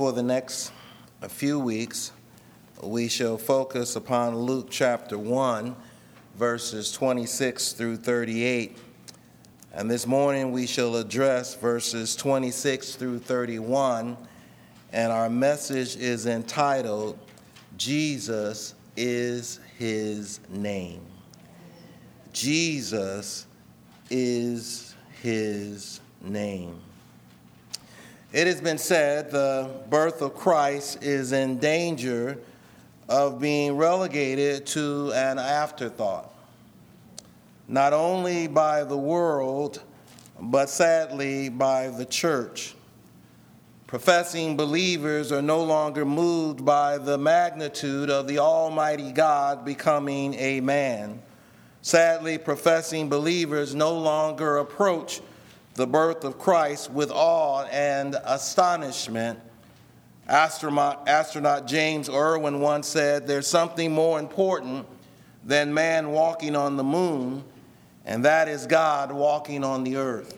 for the next few weeks, we shall focus upon Luke chapter 1, verses 26 through 38. And this morning we shall address verses 26 through 31, and our message is entitled, Jesus is His Name. Jesus is His name. It has been said the birth of Christ is in danger of being relegated to an afterthought, not only by the world, but sadly by the church. Professing believers are no longer moved by the magnitude of the Almighty God becoming a man. Sadly, professing believers no longer approach the birth of Christ with awe and astonishment. Astronaut, astronaut James Irwin once said, There's something more important than man walking on the moon, and that is God walking on the earth.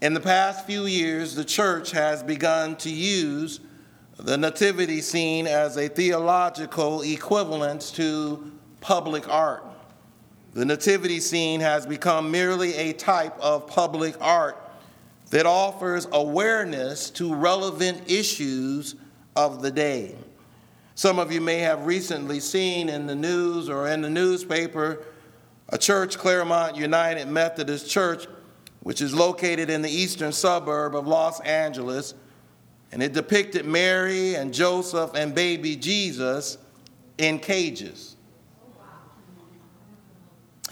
In the past few years, the church has begun to use the nativity scene as a theological equivalent to public art. The nativity scene has become merely a type of public art that offers awareness to relevant issues of the day. Some of you may have recently seen in the news or in the newspaper a church, Claremont United Methodist Church, which is located in the eastern suburb of Los Angeles, and it depicted Mary and Joseph and baby Jesus in cages.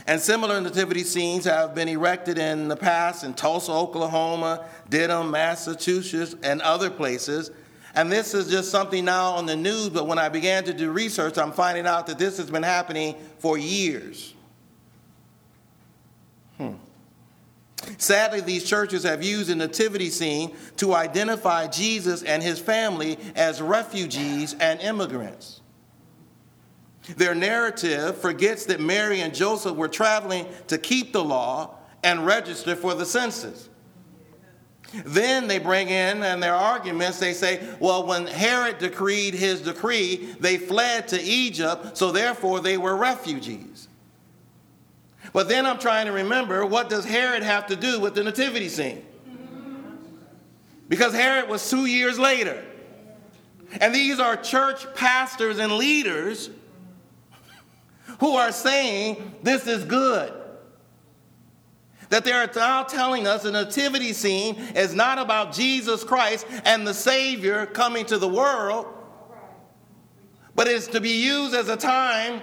And similar nativity scenes have been erected in the past in Tulsa, Oklahoma, Dedham, Massachusetts, and other places. And this is just something now on the news, but when I began to do research, I'm finding out that this has been happening for years. Hmm. Sadly, these churches have used the nativity scene to identify Jesus and his family as refugees and immigrants. Their narrative forgets that Mary and Joseph were traveling to keep the law and register for the census. Then they bring in, and their arguments, they say, well, when Herod decreed his decree, they fled to Egypt, so therefore they were refugees. But then I'm trying to remember what does Herod have to do with the nativity scene? Because Herod was two years later. And these are church pastors and leaders who are saying this is good. That they're now telling us the nativity scene is not about Jesus Christ and the Savior coming to the world, but it's to be used as a time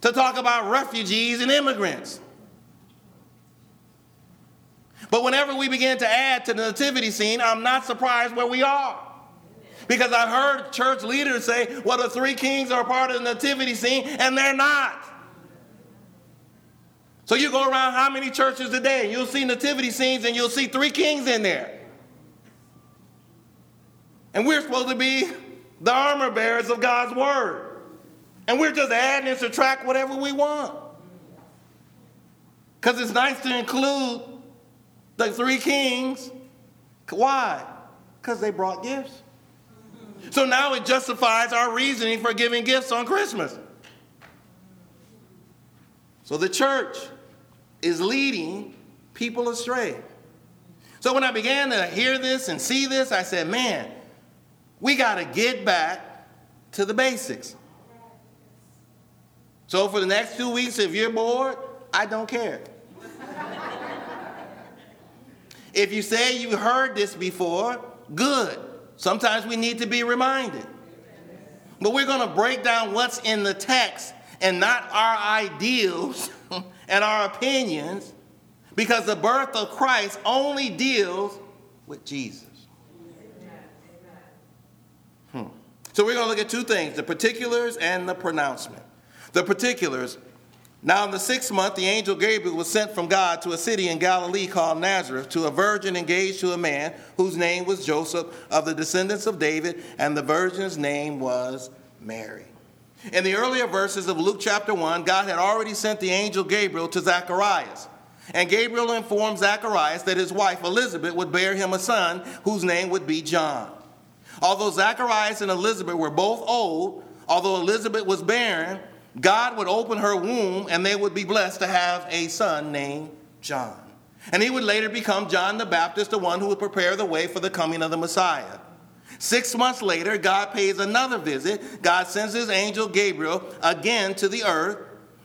to talk about refugees and immigrants. But whenever we begin to add to the nativity scene, I'm not surprised where we are. Because I've heard church leaders say, well, the three kings are part of the nativity scene, and they're not. So you go around how many churches today, and you'll see nativity scenes, and you'll see three kings in there. And we're supposed to be the armor bearers of God's word. And we're just adding and subtract whatever we want. Because it's nice to include the three kings. Why? Because they brought gifts. So now it justifies our reasoning for giving gifts on Christmas. So the church is leading people astray. So when I began to hear this and see this, I said, man, we got to get back to the basics. So for the next two weeks, if you're bored, I don't care. if you say you heard this before, good. Sometimes we need to be reminded. But we're going to break down what's in the text and not our ideals and our opinions because the birth of Christ only deals with Jesus. Hmm. So we're going to look at two things the particulars and the pronouncement. The particulars now, in the sixth month, the angel Gabriel was sent from God to a city in Galilee called Nazareth to a virgin engaged to a man whose name was Joseph of the descendants of David, and the virgin's name was Mary. In the earlier verses of Luke chapter 1, God had already sent the angel Gabriel to Zacharias. And Gabriel informed Zacharias that his wife Elizabeth would bear him a son whose name would be John. Although Zacharias and Elizabeth were both old, although Elizabeth was barren, God would open her womb and they would be blessed to have a son named John. And he would later become John the Baptist, the one who would prepare the way for the coming of the Messiah. Six months later, God pays another visit. God sends his angel Gabriel again to the earth.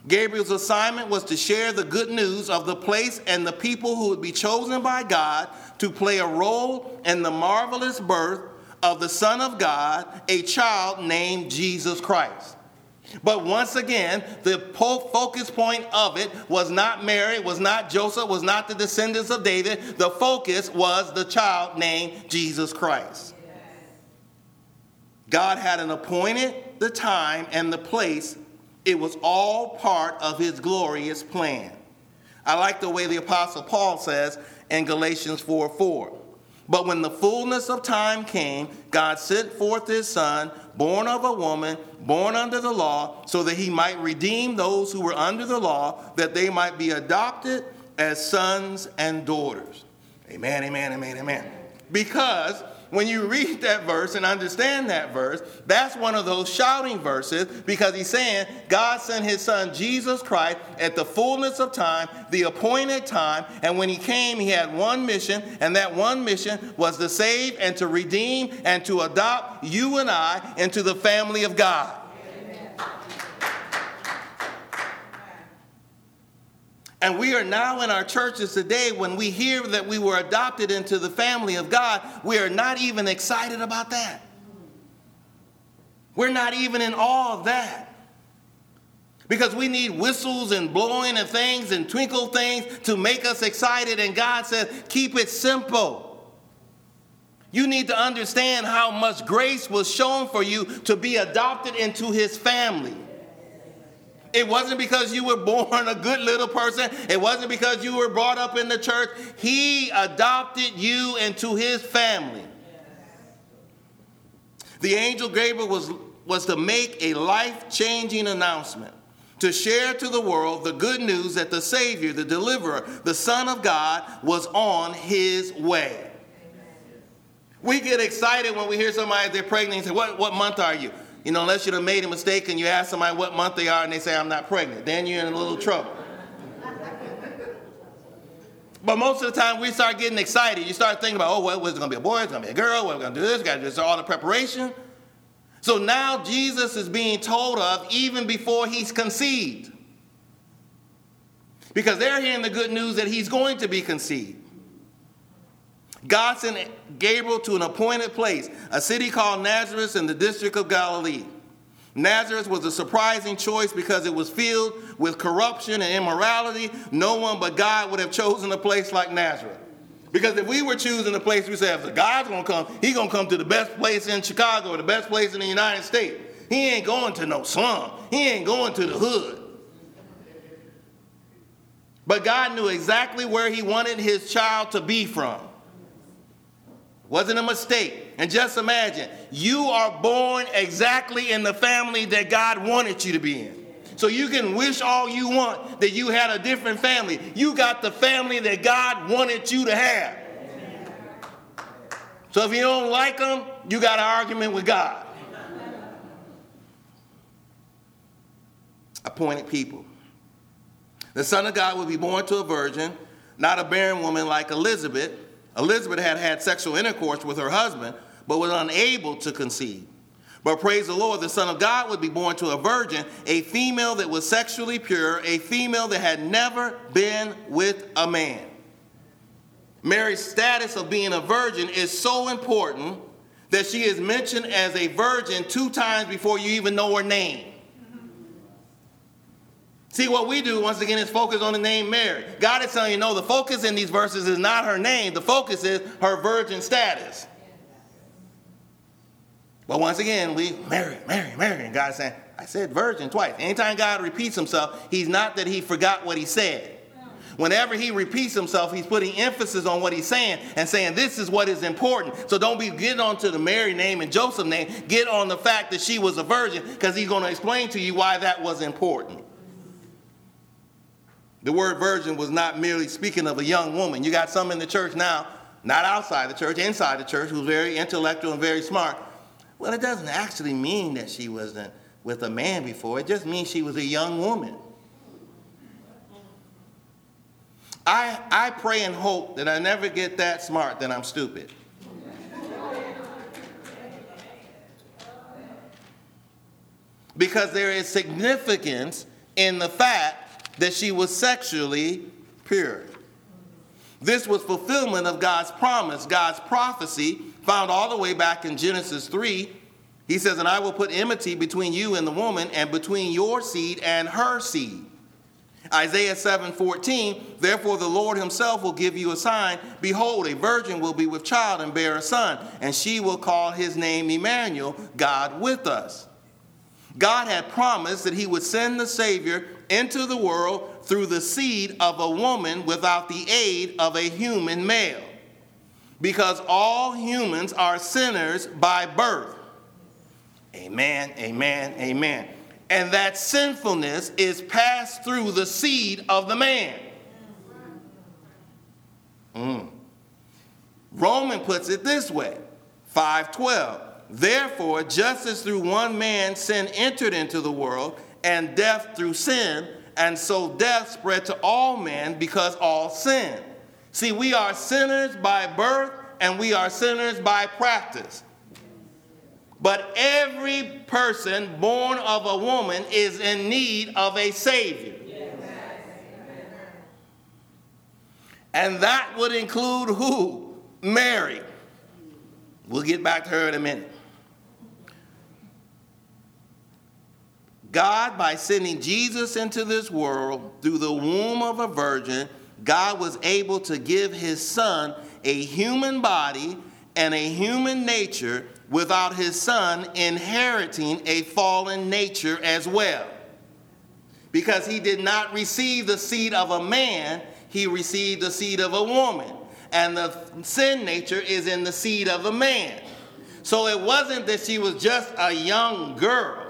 Gabriel's assignment was to share the good news of the place and the people who would be chosen by God to play a role in the marvelous birth of the Son of God, a child named Jesus Christ. But once again, the focus point of it was not Mary, was not Joseph, was not the descendants of David. The focus was the child named Jesus Christ. God had an appointed the time and the place. It was all part of his glorious plan. I like the way the apostle Paul says in Galatians 4 4. But when the fullness of time came, God sent forth his son, born of a woman, born under the law, so that he might redeem those who were under the law, that they might be adopted as sons and daughters. Amen, amen, amen, amen. Because when you read that verse and understand that verse, that's one of those shouting verses because he's saying God sent his son Jesus Christ at the fullness of time, the appointed time, and when he came, he had one mission, and that one mission was to save and to redeem and to adopt you and I into the family of God. And we are now in our churches today, when we hear that we were adopted into the family of God, we are not even excited about that. We're not even in awe of that. Because we need whistles and blowing and things and twinkle things to make us excited. And God says, keep it simple. You need to understand how much grace was shown for you to be adopted into his family. It wasn't because you were born a good little person. It wasn't because you were brought up in the church. He adopted you into his family. The angel Gabriel was, was to make a life changing announcement to share to the world the good news that the Savior, the Deliverer, the Son of God was on his way. We get excited when we hear somebody they're pregnant and say, What, what month are you? You know, unless you'd have made a mistake and you ask somebody what month they are and they say, I'm not pregnant, then you're in a little trouble. But most of the time, we start getting excited. You start thinking about, oh, well, it going to be a boy, it's going to be a girl, we're going to do this, got to do all the preparation. So now Jesus is being told of even before he's conceived. Because they're hearing the good news that he's going to be conceived. God sent Gabriel to an appointed place, a city called Nazareth in the district of Galilee. Nazareth was a surprising choice because it was filled with corruption and immorality. No one but God would have chosen a place like Nazareth. Because if we were choosing a place, we say, if God's gonna come, He's gonna come to the best place in Chicago or the best place in the United States. He ain't going to no slum. He ain't going to the hood. But God knew exactly where He wanted His child to be from. Wasn't a mistake. And just imagine, you are born exactly in the family that God wanted you to be in. So you can wish all you want that you had a different family. You got the family that God wanted you to have. So if you don't like them, you got an argument with God. Appointed people. The Son of God will be born to a virgin, not a barren woman like Elizabeth Elizabeth had had sexual intercourse with her husband, but was unable to conceive. But praise the Lord, the Son of God would be born to a virgin, a female that was sexually pure, a female that had never been with a man. Mary's status of being a virgin is so important that she is mentioned as a virgin two times before you even know her name. See, what we do, once again, is focus on the name Mary. God is telling you, no, the focus in these verses is not her name, the focus is her virgin status. But once again, we, Mary, Mary, Mary, and God saying, I said virgin twice. Anytime God repeats himself, he's not that he forgot what he said. Whenever he repeats himself, he's putting emphasis on what he's saying and saying this is what is important. So don't be getting onto the Mary name and Joseph name. Get on the fact that she was a virgin because he's going to explain to you why that was important. The word virgin was not merely speaking of a young woman. You got some in the church now, not outside the church, inside the church, who's very intellectual and very smart. Well, it doesn't actually mean that she wasn't with a man before, it just means she was a young woman. I, I pray and hope that I never get that smart that I'm stupid. because there is significance in the fact that she was sexually pure. This was fulfillment of God's promise, God's prophecy, found all the way back in Genesis 3. He says, And I will put enmity between you and the woman, and between your seed and her seed. Isaiah 7 14, therefore the Lord himself will give you a sign. Behold, a virgin will be with child and bear a son, and she will call his name Emmanuel, God with us. God had promised that he would send the Savior into the world through the seed of a woman without the aid of a human male. Because all humans are sinners by birth. Amen, amen, amen. And that sinfulness is passed through the seed of the man. Mm. Roman puts it this way 512. Therefore, just as through one man sin entered into the world, and death through sin, and so death spread to all men because all sin. See, we are sinners by birth and we are sinners by practice. But every person born of a woman is in need of a Savior. And that would include who? Mary. We'll get back to her in a minute. God, by sending Jesus into this world through the womb of a virgin, God was able to give his son a human body and a human nature without his son inheriting a fallen nature as well. Because he did not receive the seed of a man, he received the seed of a woman. And the sin nature is in the seed of a man. So it wasn't that she was just a young girl.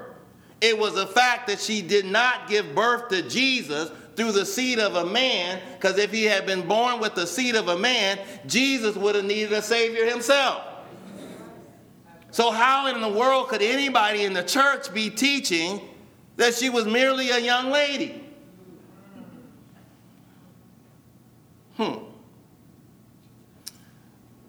It was the fact that she did not give birth to Jesus through the seed of a man, because if he had been born with the seed of a man, Jesus would have needed a Savior himself. So, how in the world could anybody in the church be teaching that she was merely a young lady? Hmm.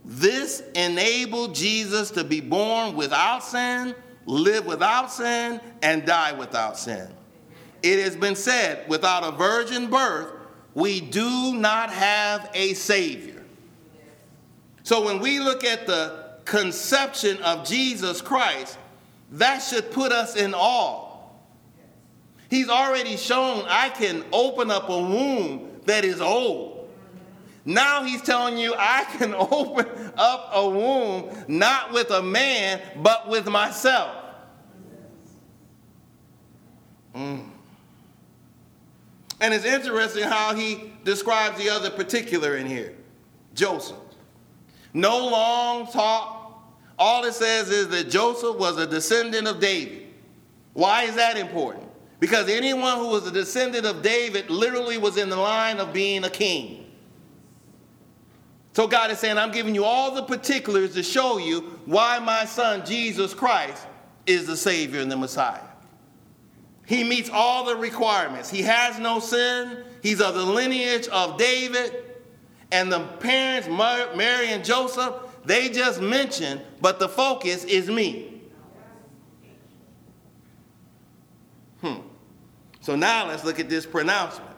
This enabled Jesus to be born without sin live without sin, and die without sin. It has been said, without a virgin birth, we do not have a Savior. So when we look at the conception of Jesus Christ, that should put us in awe. He's already shown I can open up a womb that is old. Now he's telling you I can open up a womb not with a man, but with myself. Mm. And it's interesting how he describes the other particular in here Joseph. No long talk. All it says is that Joseph was a descendant of David. Why is that important? Because anyone who was a descendant of David literally was in the line of being a king. So God is saying, I'm giving you all the particulars to show you why my son Jesus Christ is the Savior and the Messiah. He meets all the requirements. He has no sin. He's of the lineage of David. And the parents, Mary and Joseph, they just mention, but the focus is me. Hmm. So now let's look at this pronouncement.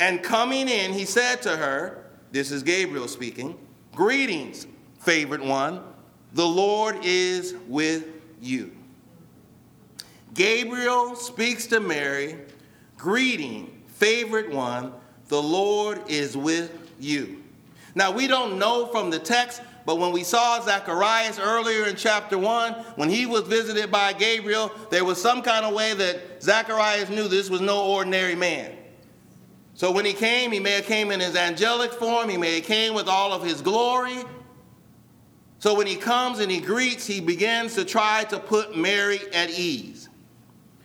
And coming in, he said to her, this is Gabriel speaking. Greetings, favorite one. The Lord is with you. Gabriel speaks to Mary. Greeting, favorite one. The Lord is with you. Now, we don't know from the text, but when we saw Zacharias earlier in chapter 1, when he was visited by Gabriel, there was some kind of way that Zacharias knew this was no ordinary man. So when he came, he may have came in his angelic form, he may have came with all of his glory. So when he comes and he greets, he begins to try to put Mary at ease.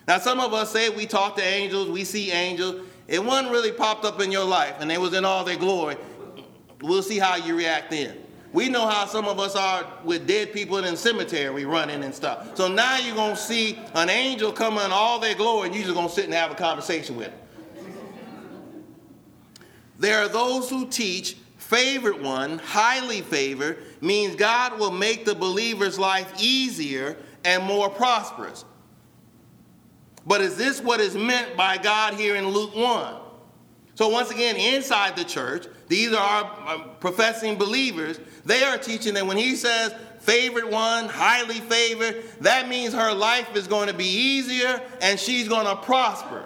Now, some of us say we talk to angels, we see angels, if one really popped up in your life and they was in all their glory, we'll see how you react then. We know how some of us are with dead people in the cemetery running and stuff. So now you're going to see an angel come in all their glory and you're just going to sit and have a conversation with them. There are those who teach favored one, highly favored, means God will make the believer's life easier and more prosperous. But is this what is meant by God here in Luke 1? So, once again, inside the church, these are our uh, professing believers. They are teaching that when he says favored one, highly favored, that means her life is going to be easier and she's going to prosper.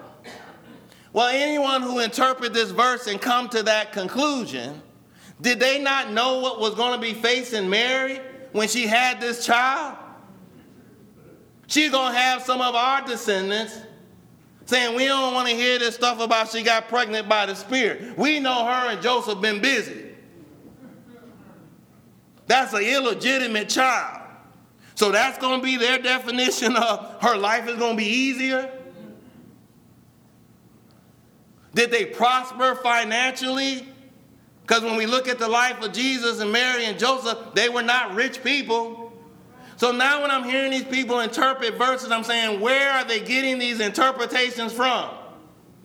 Well, anyone who interpret this verse and come to that conclusion, did they not know what was going to be facing Mary when she had this child? She's going to have some of our descendants saying, We don't want to hear this stuff about she got pregnant by the Spirit. We know her and Joseph been busy. That's an illegitimate child. So that's going to be their definition of her life is going to be easier. Did they prosper financially? Because when we look at the life of Jesus and Mary and Joseph, they were not rich people. So now when I'm hearing these people interpret verses, I'm saying, where are they getting these interpretations from?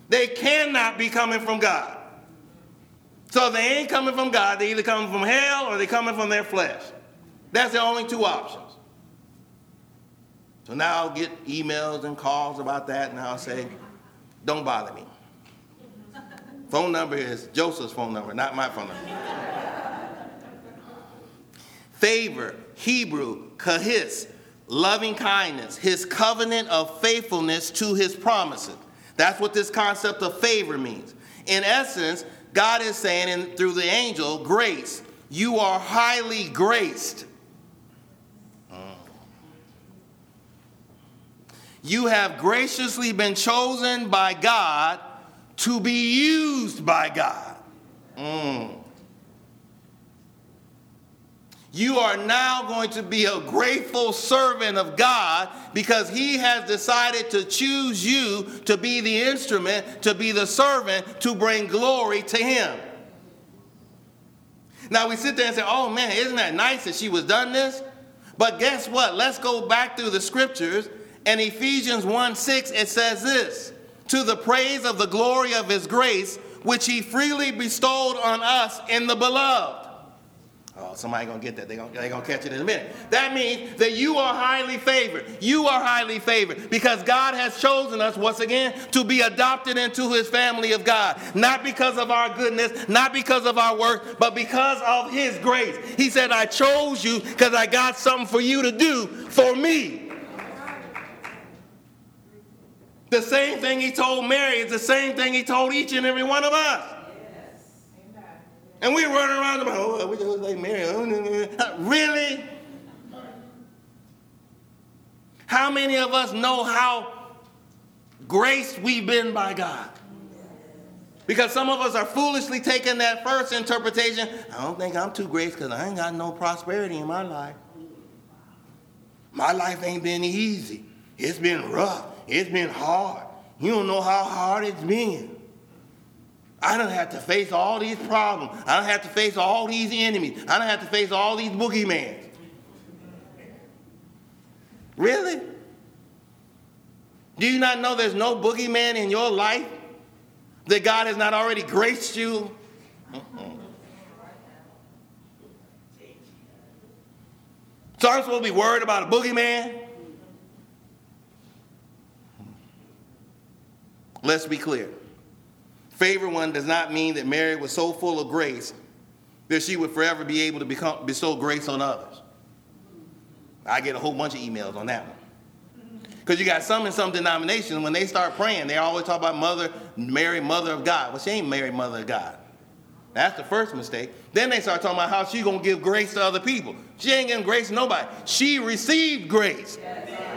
They cannot be coming from God. So they ain't coming from God, they either coming from hell or they coming from their flesh. That's the only two options. So now I'll get emails and calls about that, and I'll say, don't bother me. phone number is Joseph's phone number, not my phone number. Favor, Hebrew, charis, loving kindness, his covenant of faithfulness to his promises. That's what this concept of favor means. In essence, God is saying in, through the angel, grace, you are highly graced. You have graciously been chosen by God to be used by God. Mm you are now going to be a grateful servant of God because He has decided to choose you to be the instrument, to be the servant, to bring glory to Him. Now we sit there and say, oh man, isn't that nice that she was done this? But guess what? Let's go back through the scriptures. And Ephesians 1 6, it says this To the praise of the glory of His grace, which He freely bestowed on us in the beloved. Somebody gonna get that. They're gonna, they gonna catch it in a minute. That means that you are highly favored. You are highly favored because God has chosen us, once again, to be adopted into his family of God. Not because of our goodness, not because of our work, but because of his grace. He said, I chose you because I got something for you to do for me. The same thing he told Mary is the same thing he told each and every one of us. And we run around about, oh, we just like Mary. Uh, really? How many of us know how graced we've been by God? Because some of us are foolishly taking that first interpretation. I don't think I'm too graced because I ain't got no prosperity in my life. My life ain't been easy. It's been rough. It's been hard. You don't know how hard it's been. I don't have to face all these problems. I don't have to face all these enemies. I don't have to face all these boogeymen. Really? Do you not know there's no boogeyman in your life that God has not already graced you? So I'm supposed to be worried about a boogeyman? Let's be clear. Favor one does not mean that Mary was so full of grace that she would forever be able to become, bestow grace on others. I get a whole bunch of emails on that one. Because you got some in some denominations, when they start praying, they always talk about Mother, Mary, Mother of God. Well, she ain't Mary, Mother of God. That's the first mistake. Then they start talking about how she's going to give grace to other people. She ain't giving grace to nobody. She received grace. Yes.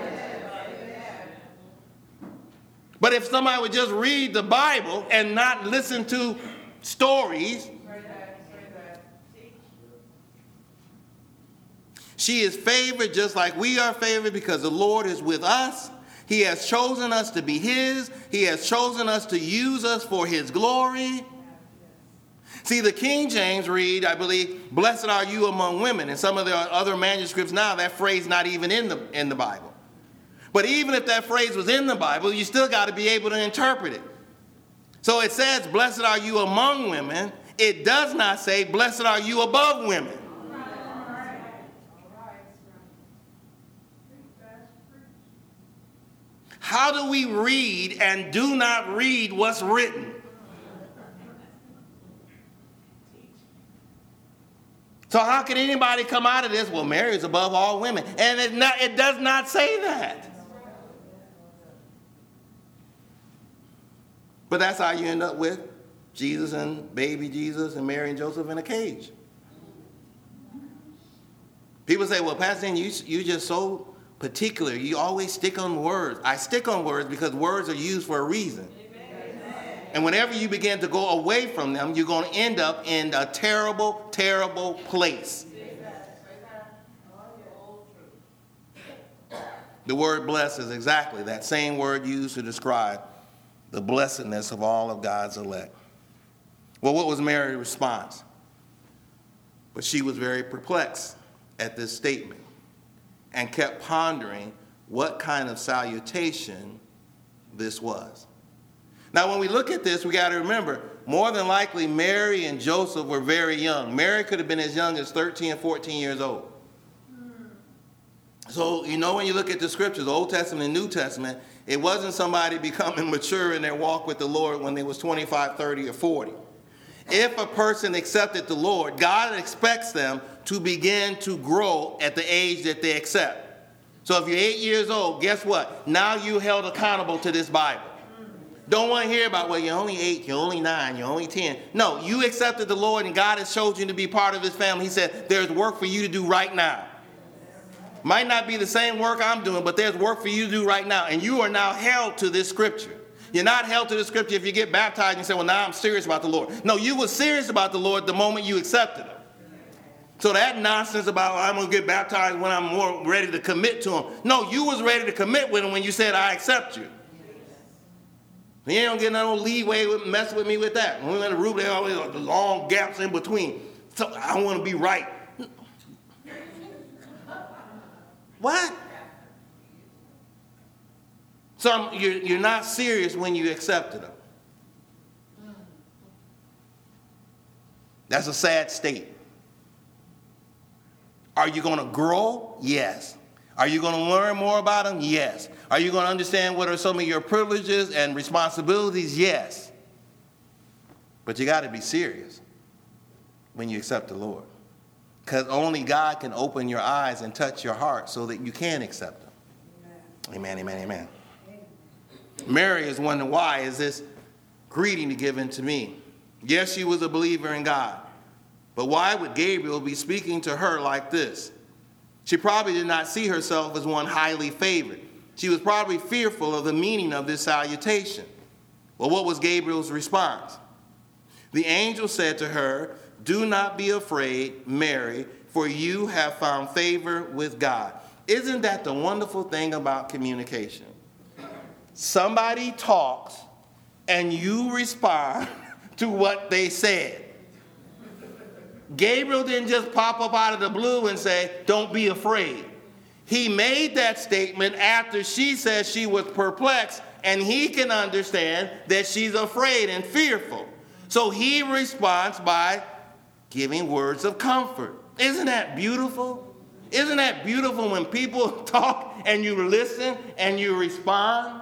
But if somebody would just read the Bible and not listen to stories, she is favored just like we are favored because the Lord is with us. He has chosen us to be His. He has chosen us to use us for His glory. See, the King James read, I believe, blessed are you among women. In some of the other manuscripts now, that phrase not even in the, in the Bible. But even if that phrase was in the Bible, you still got to be able to interpret it. So it says, blessed are you among women. It does not say, blessed are you above women. How do we read and do not read what's written? So how can anybody come out of this? Well, Mary is above all women. And it, not, it does not say that. But that's how you end up with Jesus and baby Jesus and Mary and Joseph in a cage. People say, well, Pastor, you, you just so particular. You always stick on words. I stick on words because words are used for a reason. And whenever you begin to go away from them, you're going to end up in a terrible, terrible place. The word blessed is exactly that same word used to describe the blessedness of all of God's elect. Well, what was Mary's response? But she was very perplexed at this statement and kept pondering what kind of salutation this was. Now, when we look at this, we got to remember more than likely Mary and Joseph were very young. Mary could have been as young as 13 14 years old. So, you know, when you look at the scriptures, Old Testament and New Testament, it wasn't somebody becoming mature in their walk with the Lord when they was 25, 30, or 40. If a person accepted the Lord, God expects them to begin to grow at the age that they accept. So if you're eight years old, guess what? Now you're held accountable to this Bible. Don't want to hear about, well, you're only eight, you're only nine, you're only 10. No, you accepted the Lord and God has chosen you to be part of his family. He said, there's work for you to do right now. Might not be the same work I'm doing, but there's work for you to do right now. And you are now held to this scripture. You're not held to the scripture if you get baptized and say, well, now I'm serious about the Lord. No, you were serious about the Lord the moment you accepted him. So that nonsense about I'm gonna get baptized when I'm more ready to commit to him. No, you was ready to commit with him when you said I accept you. He ain't gonna get no leeway with mess with me with that. When we in the room, there always the long gaps in between. So I want to be right. What? So you're, you're not serious when you accepted them. That's a sad state. Are you going to grow? Yes. Are you going to learn more about them? Yes. Are you going to understand what are some of your privileges and responsibilities? Yes. But you got to be serious when you accept the Lord. Because only God can open your eyes and touch your heart so that you can accept Him. Amen, amen, amen. Mary is wondering why is this greeting given to me? Yes, she was a believer in God. But why would Gabriel be speaking to her like this? She probably did not see herself as one highly favored. She was probably fearful of the meaning of this salutation. Well, what was Gabriel's response? The angel said to her, Do not be afraid, Mary, for you have found favor with God. Isn't that the wonderful thing about communication? Somebody talks and you respond to what they said. Gabriel didn't just pop up out of the blue and say, Don't be afraid. He made that statement after she said she was perplexed, and he can understand that she's afraid and fearful. So he responds by giving words of comfort. Isn't that beautiful? Isn't that beautiful when people talk and you listen and you respond?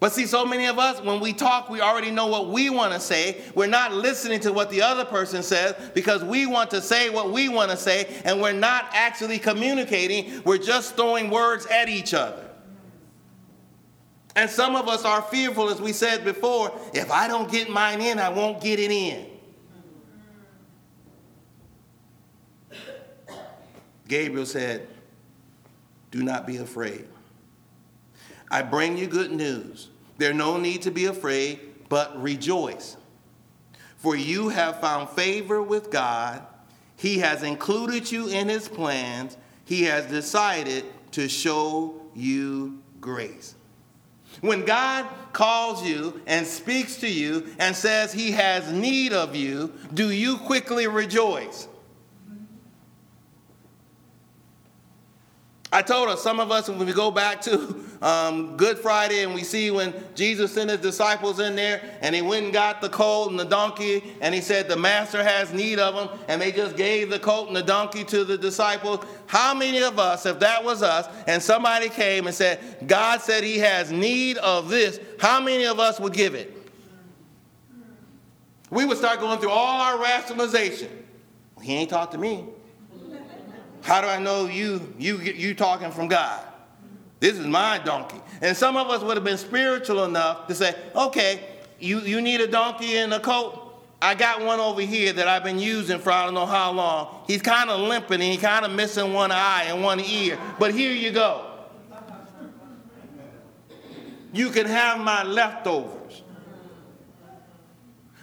But see, so many of us, when we talk, we already know what we want to say. We're not listening to what the other person says because we want to say what we want to say, and we're not actually communicating. We're just throwing words at each other. And some of us are fearful, as we said before if I don't get mine in, I won't get it in. Gabriel said, Do not be afraid. I bring you good news. There's no need to be afraid, but rejoice. For you have found favor with God. He has included you in his plans. he has decided to show you grace. When God calls you and speaks to you and says he has need of you, do you quickly rejoice? I told us, some of us, when we go back to um, Good Friday and we see when Jesus sent his disciples in there and he went and got the colt and the donkey and he said the master has need of them and they just gave the colt and the donkey to the disciples. How many of us, if that was us, and somebody came and said, God said he has need of this, how many of us would give it? We would start going through all our rationalization. He ain't talked to me. How do I know you you you talking from God? This is my donkey. And some of us would have been spiritual enough to say, okay, you, you need a donkey and a coat. I got one over here that I've been using for I don't know how long. He's kind of limping and he's kind of missing one eye and one ear. But here you go. You can have my leftovers.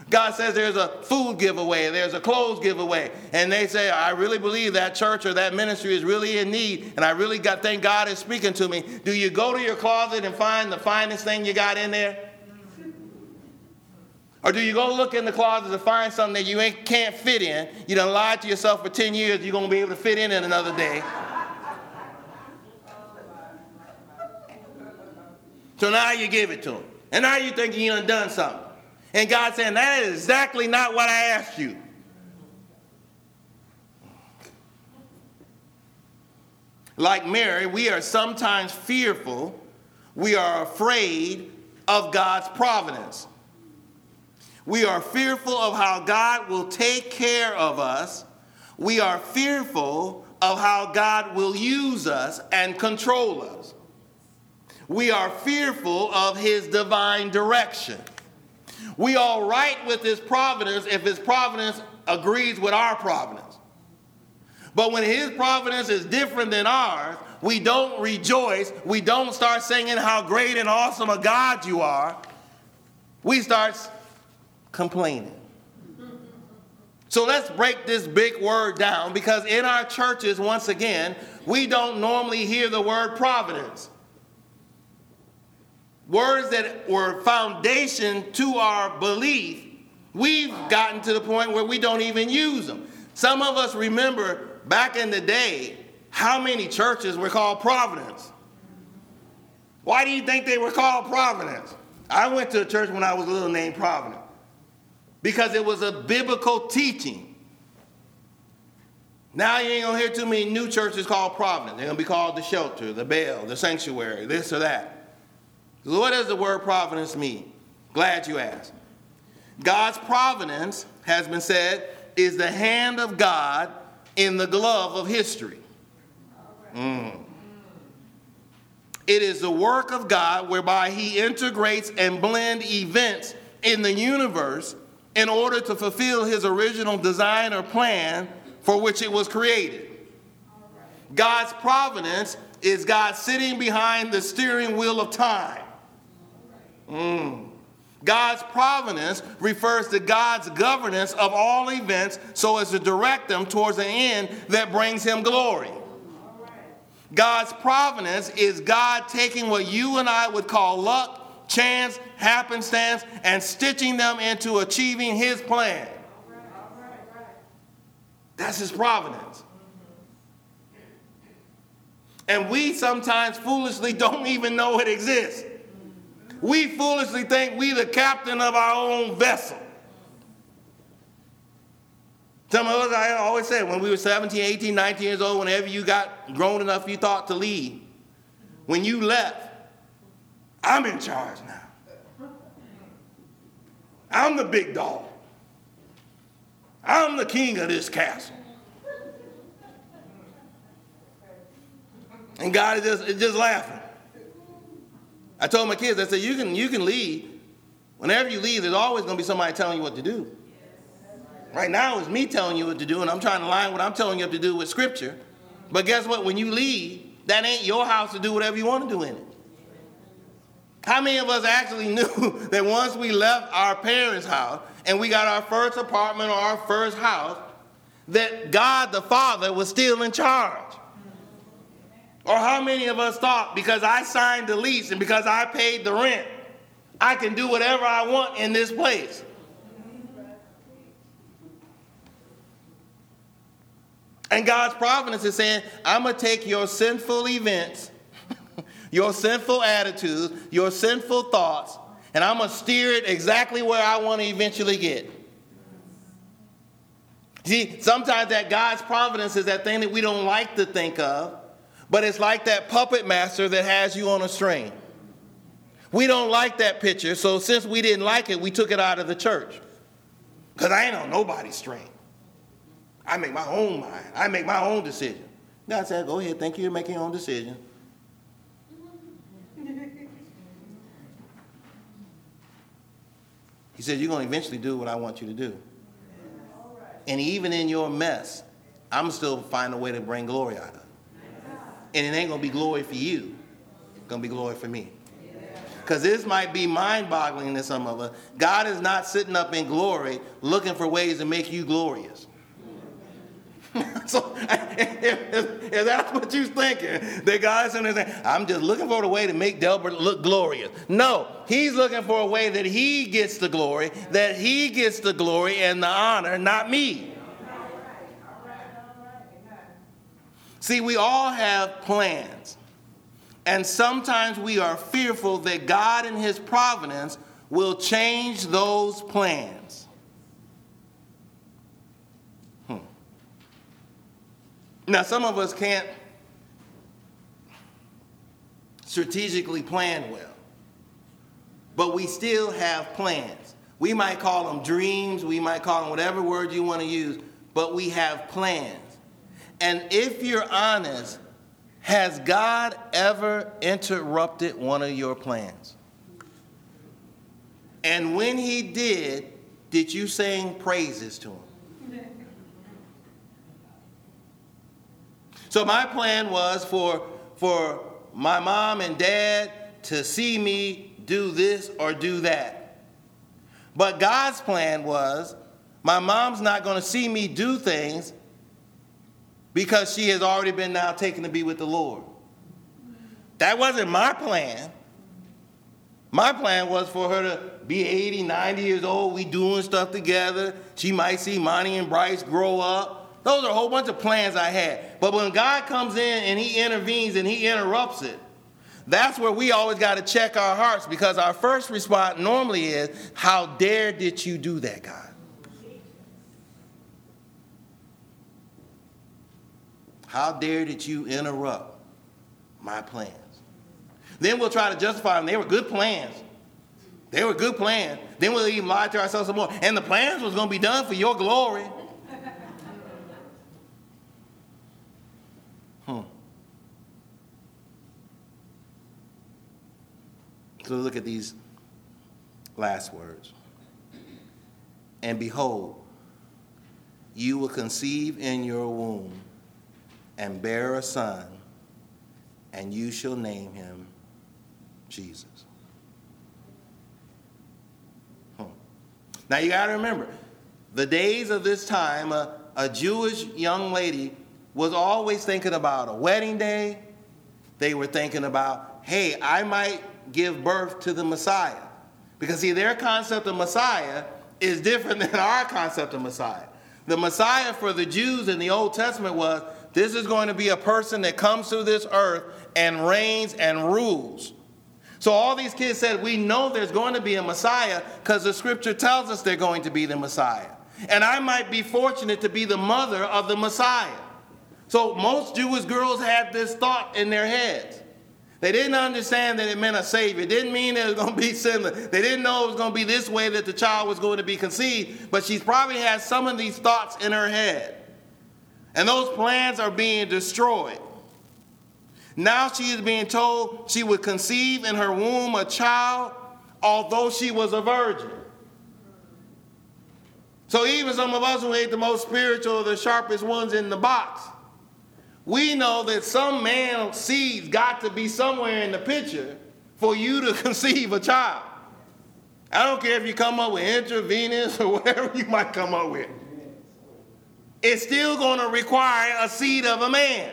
God says there's a food giveaway, there's a clothes giveaway. And they say, I really believe that church or that ministry is really in need. And I really got thank God is speaking to me. Do you go to your closet and find the finest thing you got in there? Or do you go look in the closet to find something that you ain't, can't fit in? You done lied to yourself for 10 years, you're going to be able to fit in in another day. So now you give it to him. And now you're thinking you done done something. And God saying, that is exactly not what I asked you. Like Mary, we are sometimes fearful, we are afraid of God's providence. We are fearful of how God will take care of us. We are fearful of how God will use us and control us. We are fearful of his divine direction. We all right with his providence if his providence agrees with our providence. But when his providence is different than ours, we don't rejoice. We don't start singing how great and awesome a God you are. We start complaining. So let's break this big word down because in our churches, once again, we don't normally hear the word providence words that were foundation to our belief, we've gotten to the point where we don't even use them. Some of us remember back in the day how many churches were called Providence. Why do you think they were called Providence? I went to a church when I was a little named Providence because it was a biblical teaching. Now you ain't gonna hear too many new churches called Providence. They're gonna be called the shelter, the Bell, the sanctuary, this or that. What does the word providence mean? Glad you asked. God's providence, has been said, is the hand of God in the glove of history. Mm. It is the work of God whereby He integrates and blends events in the universe in order to fulfill His original design or plan for which it was created. God's providence is God sitting behind the steering wheel of time Mm. God's providence refers to God's governance of all events so as to direct them towards an end that brings him glory. God's providence is God taking what you and I would call luck, chance, happenstance, and stitching them into achieving his plan. That's his providence. And we sometimes foolishly don't even know it exists we foolishly think we the captain of our own vessel. Some of us, I always said, when we were 17, 18, 19 years old, whenever you got grown enough you thought to leave, when you left, I'm in charge now. I'm the big dog. I'm the king of this castle. And God is just, is just laughing. I told my kids, I said, you can, you can leave. Whenever you leave, there's always going to be somebody telling you what to do. Right now, it's me telling you what to do, and I'm trying to line what I'm telling you to do with Scripture. But guess what? When you leave, that ain't your house to do whatever you want to do in it. How many of us actually knew that once we left our parents' house and we got our first apartment or our first house, that God the Father was still in charge? Or how many of us thought because I signed the lease and because I paid the rent, I can do whatever I want in this place? And God's providence is saying, I'm going to take your sinful events, your sinful attitudes, your sinful thoughts, and I'm going to steer it exactly where I want to eventually get. See, sometimes that God's providence is that thing that we don't like to think of, but it's like that puppet master that has you on a string. We don't like that picture, so since we didn't like it, we took it out of the church. Because I ain't on nobody's string. I make my own mind. I make my own decision. God said, go ahead, thank you for making your own decision. He said, You're going to eventually do what I want you to do. And even in your mess, I'm still find a way to bring glory out of it. And it ain't going to be glory for you, it's going to be glory for me. Because this might be mind boggling to some of us. God is not sitting up in glory looking for ways to make you glorious. so if, if, that's what you're thinking, that God's in saying, I'm just looking for a way to make Delbert look glorious. No, he's looking for a way that he gets the glory, that he gets the glory and the honor, not me. See, we all have plans. And sometimes we are fearful that God in his providence will change those plans. Hmm. Now, some of us can't strategically plan well, but we still have plans. We might call them dreams, we might call them whatever word you want to use, but we have plans. And if you're honest, has God ever interrupted one of your plans? And when he did, did you sing praises to him? So my plan was for, for my mom and dad to see me do this or do that. But God's plan was my mom's not going to see me do things because she has already been now taken to be with the Lord. That wasn't my plan. My plan was for her to be 80, 90 years old, we doing stuff together. She might see Monty and Bryce grow up. Those are a whole bunch of plans I had. But when God comes in and He intervenes and He interrupts it, that's where we always got to check our hearts because our first response normally is, How dare did you do that, God? How dare did you interrupt my plans? Then we'll try to justify them. They were good plans. They were good plans. Then we'll even lie to ourselves some more. And the plans was going to be done for your glory. Hmm. So look at these last words. And behold, you will conceive in your womb and bear a son, and you shall name him Jesus. Hmm. Now you got to remember, the days of this time, a, a Jewish young lady was always thinking about a wedding day. They were thinking about, hey, I might give birth to the Messiah. Because, see, their concept of Messiah is different than our concept of Messiah. The Messiah for the Jews in the Old Testament was this is going to be a person that comes through this earth and reigns and rules. So all these kids said, We know there's going to be a Messiah because the scripture tells us they're going to be the Messiah. And I might be fortunate to be the mother of the Messiah. So most Jewish girls had this thought in their heads. They didn't understand that it meant a savior. It didn't mean it was going to be sinless. They didn't know it was going to be this way that the child was going to be conceived. But she's probably had some of these thoughts in her head. And those plans are being destroyed. Now she is being told she would conceive in her womb a child, although she was a virgin. So even some of us who ain't the most spiritual, the sharpest ones in the box, we know that some man seeds got to be somewhere in the picture for you to conceive a child. I don't care if you come up with intravenous or whatever you might come up with. It's still going to require a seed of a man.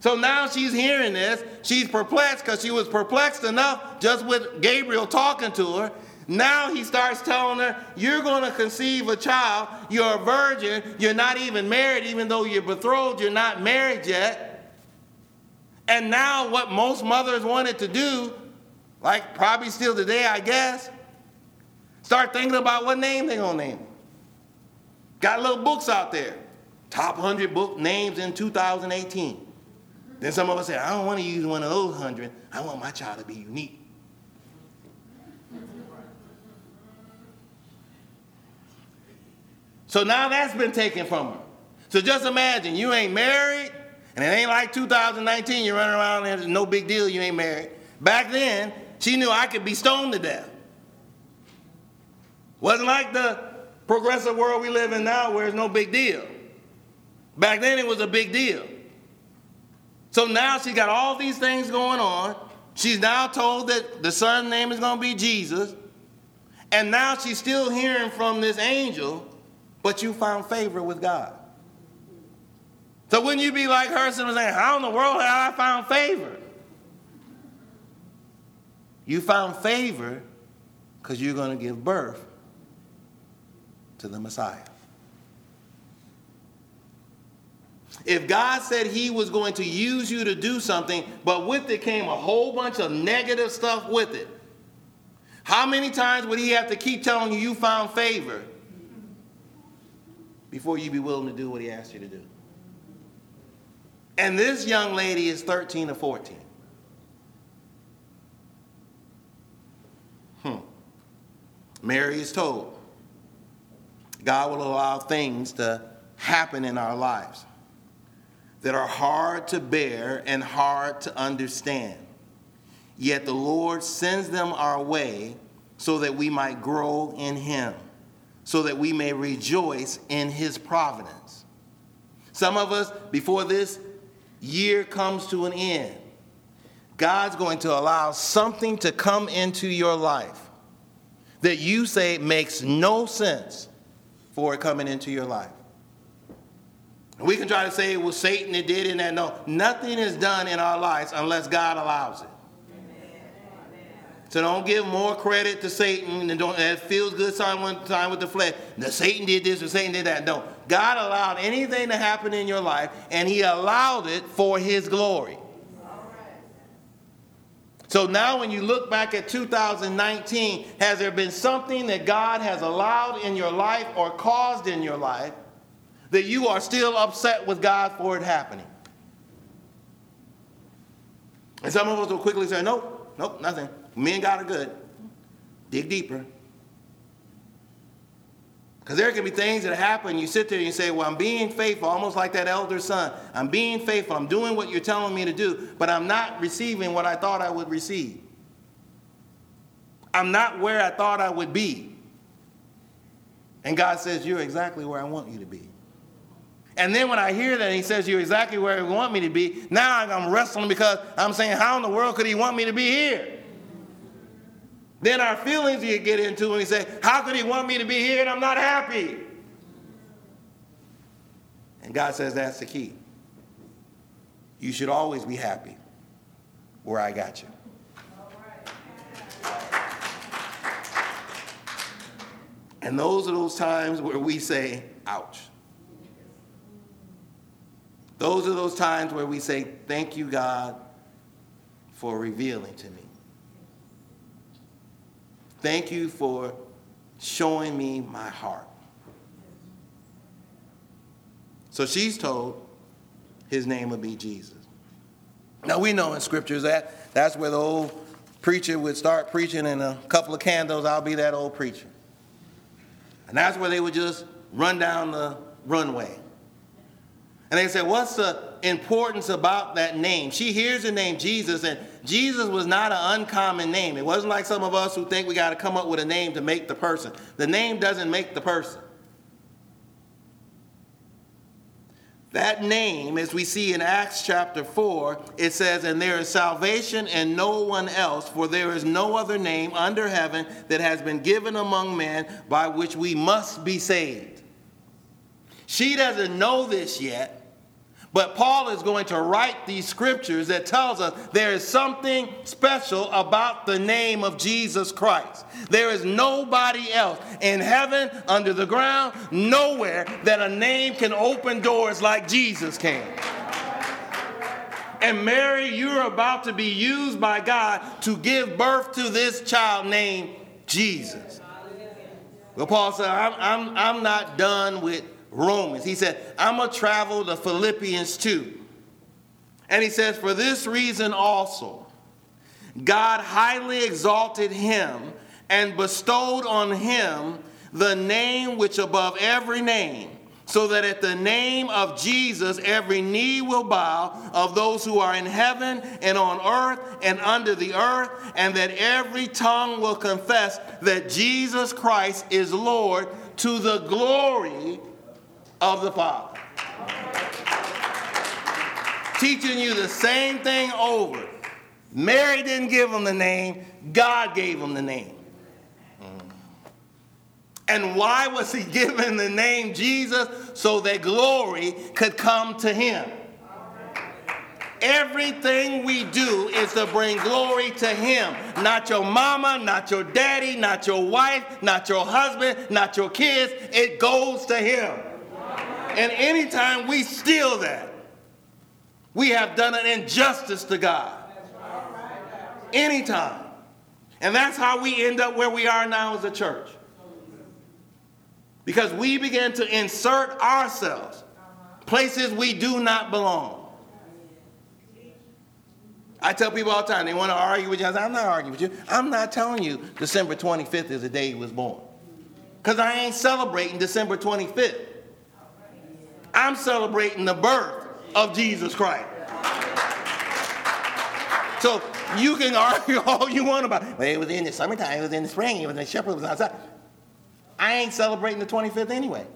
So now she's hearing this. She's perplexed because she was perplexed enough just with Gabriel talking to her. Now he starts telling her, You're going to conceive a child. You're a virgin. You're not even married, even though you're betrothed, you're not married yet. And now, what most mothers wanted to do, like probably still today, I guess, start thinking about what name they're going to name. Got little books out there. Top 100 book names in 2018. Then some of us say, I don't want to use one of those 100. I want my child to be unique. So now that's been taken from her. So just imagine you ain't married, and it ain't like 2019, you're running around and there's no big deal, you ain't married. Back then, she knew I could be stoned to death. Wasn't like the progressive world we live in now where it's no big deal. Back then it was a big deal. So now she got all these things going on. She's now told that the son's name is going to be Jesus. And now she's still hearing from this angel, but you found favor with God. So wouldn't you be like her saying, How in the world have I found favor? You found favor because you're going to give birth to the Messiah. If God said He was going to use you to do something, but with it came a whole bunch of negative stuff with it, how many times would He have to keep telling you you found favor before you'd be willing to do what He asked you to do? And this young lady is 13 or 14. Hmm. Mary is told God will allow things to happen in our lives that are hard to bear and hard to understand. Yet the Lord sends them our way so that we might grow in Him, so that we may rejoice in His providence. Some of us, before this year comes to an end, God's going to allow something to come into your life that you say makes no sense for it coming into your life. We can try to say it was Satan that did it and that. No, nothing is done in our lives unless God allows it. So don't give more credit to Satan and don't it feels good time one time with the flesh. The Satan did this or Satan did that. No. God allowed anything to happen in your life and he allowed it for his glory. So now when you look back at 2019, has there been something that God has allowed in your life or caused in your life that you are still upset with God for it happening. And some of us will quickly say, nope, nope, nothing. Me and God are good. Dig deeper. Because there can be things that happen, you sit there and you say, Well, I'm being faithful, almost like that elder son. I'm being faithful. I'm doing what you're telling me to do, but I'm not receiving what I thought I would receive. I'm not where I thought I would be. And God says, You're exactly where I want you to be. And then when I hear that he says, You're exactly where he want me to be, now I'm wrestling because I'm saying, How in the world could he want me to be here? Then our feelings you get into and he say, How could he want me to be here and I'm not happy? And God says that's the key. You should always be happy where I got you. And those are those times where we say, ouch. Those are those times where we say, Thank you, God, for revealing to me. Thank you for showing me my heart. So she's told his name would be Jesus. Now we know in scriptures that that's where the old preacher would start preaching and a couple of candles, I'll be that old preacher. And that's where they would just run down the runway. And they said, What's the importance about that name? She hears the name Jesus, and Jesus was not an uncommon name. It wasn't like some of us who think we got to come up with a name to make the person. The name doesn't make the person. That name, as we see in Acts chapter 4, it says, And there is salvation in no one else, for there is no other name under heaven that has been given among men by which we must be saved. She doesn't know this yet, But Paul is going to write these scriptures that tells us there is something special about the name of Jesus Christ. There is nobody else in heaven, under the ground, nowhere that a name can open doors like Jesus can. And Mary, you're about to be used by God to give birth to this child named Jesus. Well, Paul said, I'm, I'm, I'm not done with Romans. He said, I'm going to travel to Philippians 2. And he says, For this reason also, God highly exalted him and bestowed on him the name which above every name, so that at the name of Jesus every knee will bow of those who are in heaven and on earth and under the earth, and that every tongue will confess that Jesus Christ is Lord to the glory of the Father. Teaching you the same thing over. Mary didn't give him the name, God gave him the name. Mm. And why was he given the name Jesus? So that glory could come to him. Everything we do is to bring glory to Him. Not your mama, not your daddy, not your wife, not your husband, not your kids. It goes to Him. And anytime we steal that, we have done an injustice to God. Anytime. And that's how we end up where we are now as a church. Because we begin to insert ourselves places we do not belong. I tell people all the time, they want to argue with you. I say, I'm not arguing with you. I'm not telling you December 25th is the day he was born. Because I ain't celebrating December 25th. I'm celebrating the birth of Jesus Christ. So you can argue all you want about, it. well, it was in the summertime, it was in the spring, it was the shepherd was outside. I ain't celebrating the 25th anyway.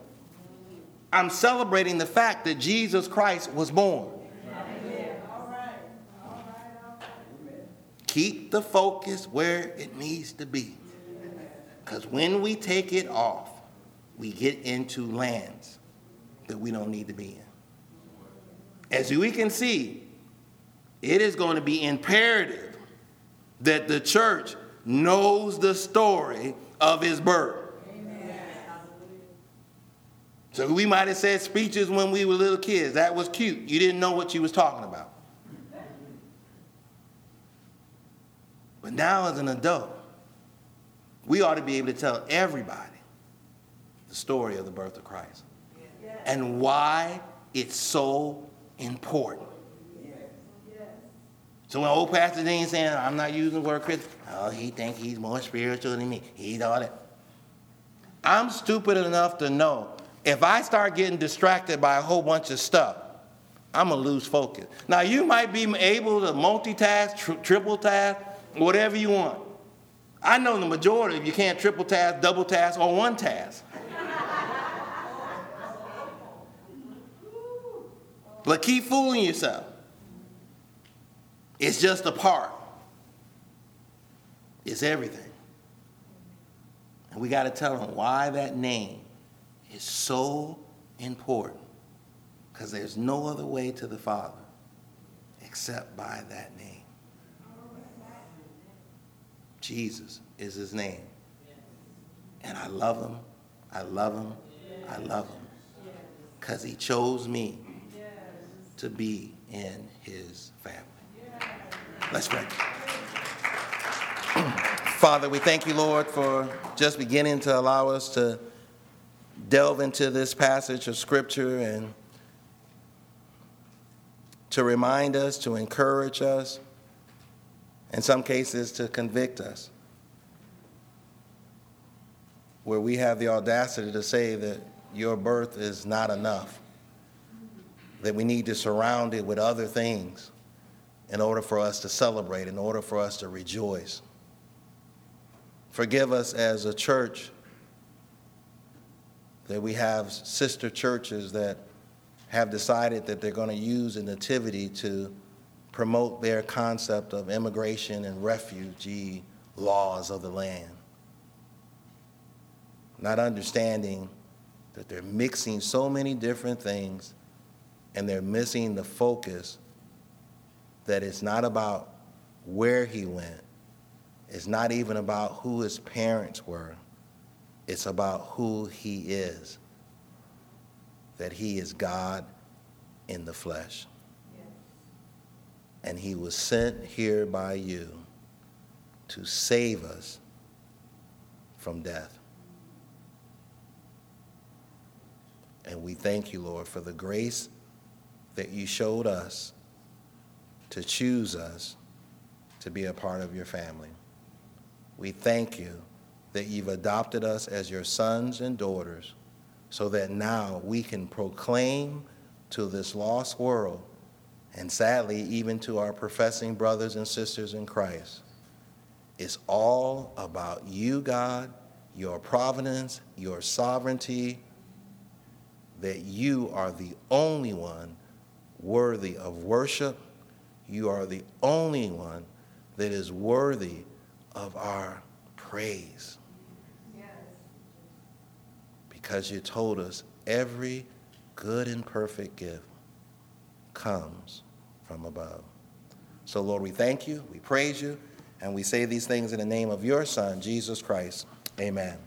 I'm celebrating the fact that Jesus Christ was born. Keep the focus where it needs to be. Because when we take it off, we get into lands that we don't need to be in. As we can see, it is going to be imperative that the church knows the story of his birth. So we might have said speeches when we were little kids. That was cute. You didn't know what you was talking about. But now as an adult, we ought to be able to tell everybody the story of the birth of Christ and why it's so important. So when old Pastor Dean saying, I'm not using the word Christian, oh, he think he's more spiritual than me. He's all that. I'm stupid enough to know if I start getting distracted by a whole bunch of stuff, I'm going to lose focus. Now, you might be able to multitask, tri- triple task, whatever you want. I know the majority of you can't triple task, double task, or one task. But keep fooling yourself. It's just a part. It's everything. And we got to tell them why that name is so important. Because there's no other way to the Father except by that name. Jesus is his name. And I love him. I love him. I love him. Because he chose me to be in his family. Let's pray. Father, we thank you, Lord, for just beginning to allow us to delve into this passage of Scripture and to remind us, to encourage us, in some cases, to convict us. Where we have the audacity to say that your birth is not enough that we need to surround it with other things in order for us to celebrate, in order for us to rejoice. Forgive us as a church that we have sister churches that have decided that they're going to use a nativity to promote their concept of immigration and refugee laws of the land. Not understanding that they're mixing so many different things and they're missing the focus that it's not about where he went, it's not even about who his parents were, it's about who he is. That he is God in the flesh. And he was sent here by you to save us from death. And we thank you, Lord, for the grace that you showed us to choose us to be a part of your family. We thank you that you've adopted us as your sons and daughters so that now we can proclaim to this lost world and sadly, even to our professing brothers and sisters in Christ. It's all about you, God, your providence, your sovereignty, that you are the only one worthy of worship. You are the only one that is worthy of our praise. Yes. Because you told us every good and perfect gift comes from above. So, Lord, we thank you, we praise you, and we say these things in the name of your Son, Jesus Christ. Amen.